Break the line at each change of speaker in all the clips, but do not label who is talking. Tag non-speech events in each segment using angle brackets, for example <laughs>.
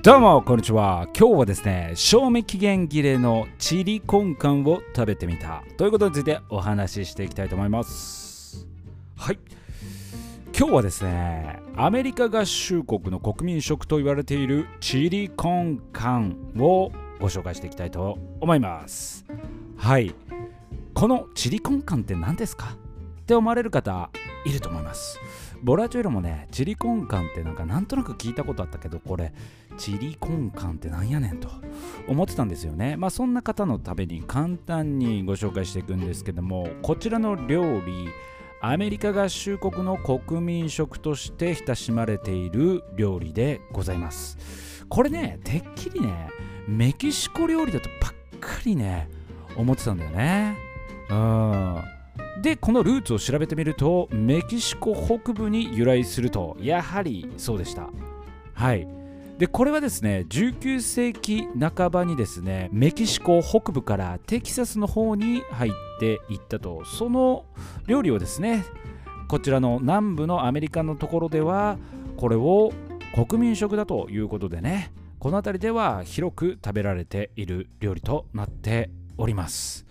どうもこんにちは。今日はですね賞味期限切れのチリコンカンを食べてみた。ということについてお話ししていきたいと思います。はい。今日はですねアメリカ合衆国の国民食と言われているチリコンカンをご紹介していきたいと思います。はい。このチリコンカンって何ですか？って思われる方いると思います。ボラチョイロもねチリコンカンってなんかなんとなく聞いたことあったけどこれチリコンカンってなんやねんと思ってたんですよね。まあそんな方のために簡単にご紹介していくんですけどもこちらの料理アメリカ合衆国の国民食として親しまれている料理でございます。これねてっきりねメキシコ料理だとばっかりね思ってたんだよね。うん。でこのルーツを調べてみるとメキシコ北部に由来するとやはりそうでした。はい。でこれはですね19世紀半ばにですねメキシコ北部からテキサスの方に入っていったと。その料理をですねこちらの南部のアメリカのところではこれを国民食だということでねこの辺りでは広く食べられている料理となっております。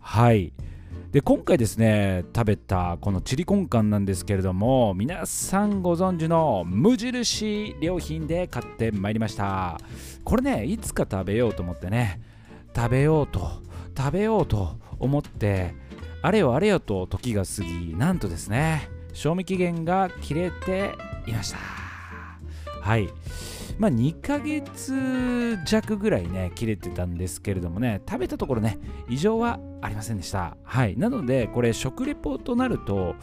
はい。で今回ですね食べたこのチリコンカンなんですけれども皆さんご存知の無印良品で買ってまいりました。これねいつか食べようと思ってね食べようと食べようと思ってあれよあれよと時が過ぎなんとですね賞味期限が切れていました。はい。まあ、2ヶ月弱ぐらいね切れてたんですけれどもね食べたところね異常はありませんでした。はい。なのでこれ食レポとなると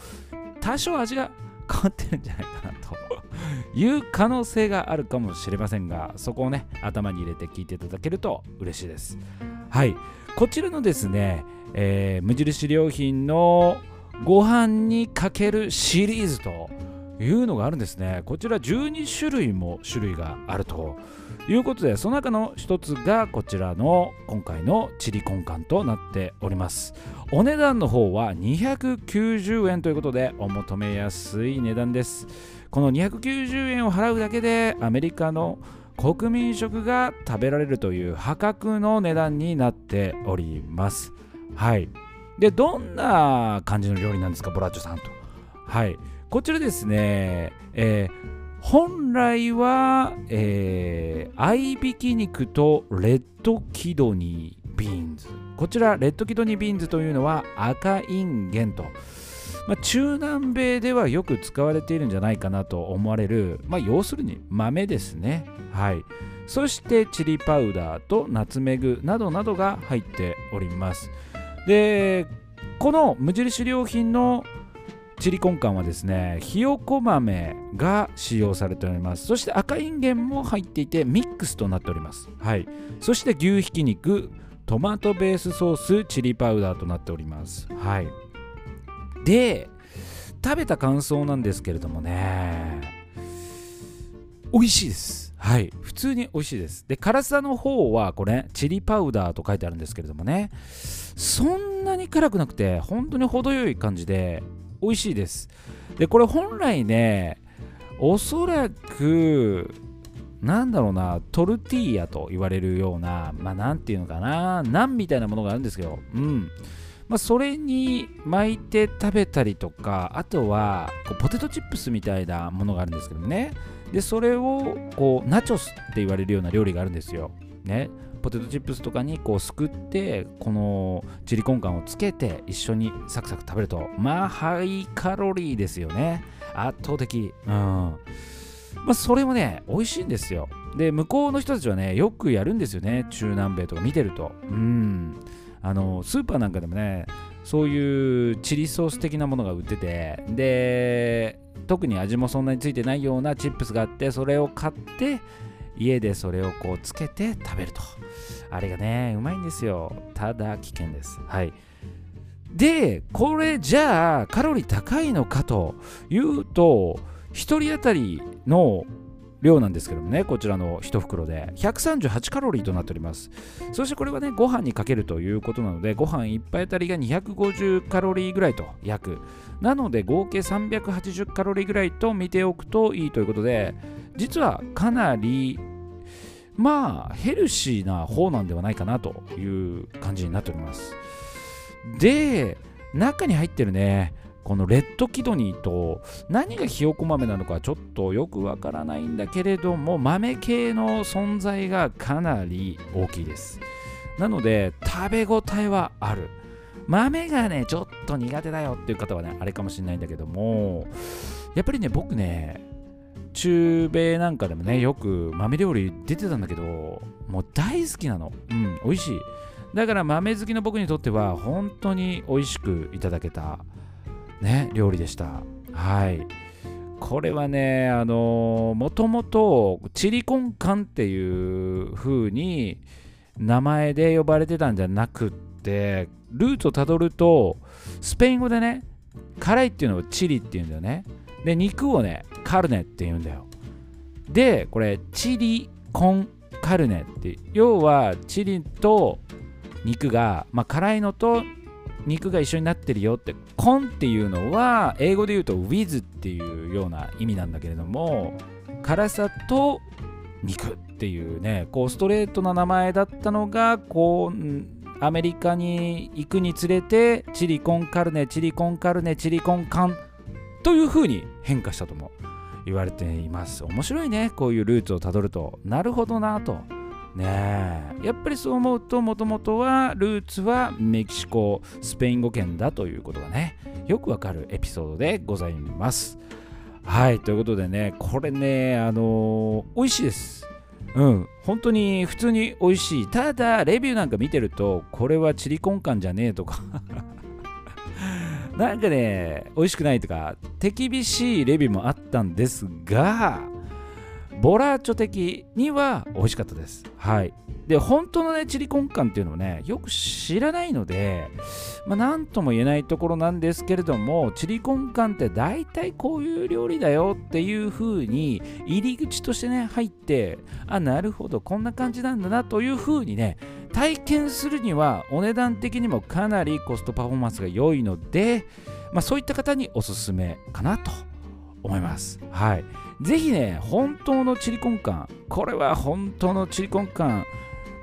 多少味が変わってるんじゃないかなと <laughs> いう可能性があるかもしれませんがそこをね頭に入れて聞いていただけると嬉しいです。はい。こちらのですね、えー、無印良品のご飯にかけるシリーズというのがあるんですね。こちら12種類も種類があるということで、その中の一つがこちらの今回のチリコンカンとなっております。お値段の方は290円ということでお求めやすい値段です。この290円を払うだけでアメリカの国民食が食べられるという破格の値段になっております。はい。で、どんな感じの料理なんですか、ボラッチョさんと。はい。こちらですね、えー、本来は、えー、合いびき肉とレッドキドニービーンズ。こちら、レッドキドニービーンズというのは赤インゲンと。まあ、中南米ではよく使われているんじゃないかなと思われる、まあ、要するに豆ですね。はい。そしてチリパウダーとナツメグなどなどが入っております。で、この無印良品のチリコンカンはですねひよこ豆が使用されております。そして赤いんげんも入っていてミックスとなっております。はい。そして牛ひき肉トマトベースソースチリパウダーとなっております。はい。で食べた感想なんですけれどもね美味しいです。はい。普通に美味しいです。で辛さの方はこれチリパウダーと書いてあるんですけれどもねそんなに辛くなくて本当に程よい感じで美味しいです。で、これ本来ね、おそらく、なんだろうな、トルティーヤと言われるような、まあ、なんていうのかな、ナンみたいなものがあるんですけど、うん。まあ、それに巻いて食べたりとか、あとはこうポテトチップスみたいなものがあるんですけどね。で、それをこうナチョスって言われるような料理があるんですよ。ね。ポテトチップスとかにこうすくってこのチリコンカンをつけて一緒にサクサク食べるとまあハイカロリーですよね。圧倒的。うん。まあそれもね美味しいんですよ。で向こうの人たちはねよくやるんですよね。中南米とか見てると。うん。あのスーパーなんかでもねそういうチリソース的なものが売っててで特に味もそんなについてないようなチップスがあってそれを買って家でそれをこうつけて食べると。あれがねうまいんですよ。ただ危険です。はい。でこれじゃあカロリー高いのかというと1人当たりの量なんですけどもねこちらの1袋で。138カロリーとなっております。そしてこれはねご飯にかけるということなのでご飯1杯あたりが250カロリーぐらいと約。なので合計380カロリーぐらいと見ておくといいということで実はかなりまあヘルシーな方なんではないかなという感じになっております。で中に入ってるねこのレッドキドニーと何がひよこ豆なのかちょっとよくわからないんだけれども豆系の存在がかなり大きいです。なので食べ応えはある。豆がねちょっと苦手だよっていう方はねあれかもしれないんだけどもやっぱりね僕ね中米なんかでもねよく豆料理出てたんだけどもう大好きなの。うん。美味しい。だから豆好きの僕にとっては本当に美味しくいただけたね料理でした。はい。これはねあのもともとチリコンカンっていう風に名前で呼ばれてたんじゃなくってルーツをたどるとスペイン語でね辛いっていうのをチリっていうんだよねで肉をねカルネって言うんだよ。でこれチリコンカルネって要はチリと肉が、まあ、辛いのと肉が一緒になってるよってコンっていうのは英語で言うと with っていうような意味なんだけれども辛さと肉っていうねこうストレートな名前だったのがこうアメリカに行くにつれてチリコンカルネチリコンカルネチリコンカンという風に変化したとも言われています。面白いね。こういうルーツをたどると。なるほどなと。ねえ。やっぱりそう思うともともとはルーツはメキシコスペイン語圏だということがねよくわかるエピソードでございます。はいということでねこれねあのー、美味しいです。うん。本当に普通に美味しい。ただレビューなんか見てるとこれはチリコンカンじゃねえとか。なんかね美味しくないとか手厳しいレビューもあったんですがボラーチョ的には美味しかったです。はい。で、本当のね、チリコンカンっていうのをね、よく知らないので、まあ、なんとも言えないところなんですけれども、チリコンカンって大体こういう料理だよっていう風に、入り口としてね、入って、あ、なるほど、こんな感じなんだなという風にね、体験するにはお値段的にもかなりコストパフォーマンスが良いので、まあ、そういった方におすすめかなと思います。はい。ぜひね、本当のチリコンカン、これは本当のチリコンカン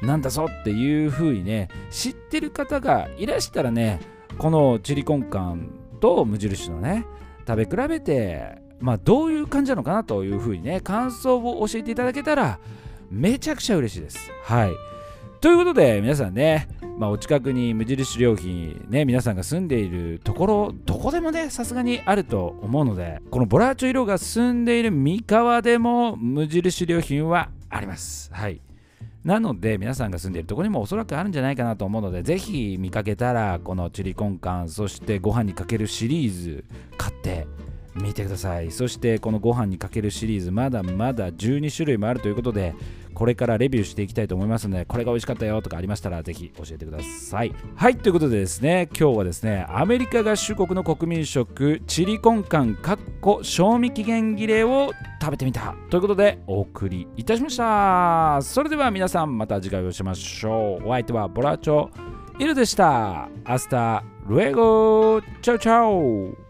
なんだぞっていう風にね、知ってる方がいらしたらね、このチリコンカンと無印のね、食べ比べて、まあどういう感じなのかなという風にね、感想を教えていただけたら、めちゃくちゃ嬉しいです。はい。ということで、皆さんね、まあ、お近くに無印良品、ね、皆さんが住んでいるところ、どこでもね、さすがにあると思うので、このボラーチョ色が住んでいる三河でも無印良品はあります。はい。なので、皆さんが住んでいるところにもおそらくあるんじゃないかなと思うので、ぜひ見かけたら、このチリコンカン、そしてご飯にかけるシリーズ買ってみてください。そしてこのご飯にかけるシリーズ、まだまだ12種類もあるということで、これからレビューしていきたいと思いますのでこれが美味しかったよとかありましたらぜひ教えてください。はいということでですね今日はですねアメリカ合衆国の国民食チリコンカンかっこ賞味期限切れを食べてみた。ということでお送りいたしました。それでは皆さんまた次回お会いしましょう。お相手はボラチョイルでした。 Hasta luego chao chao。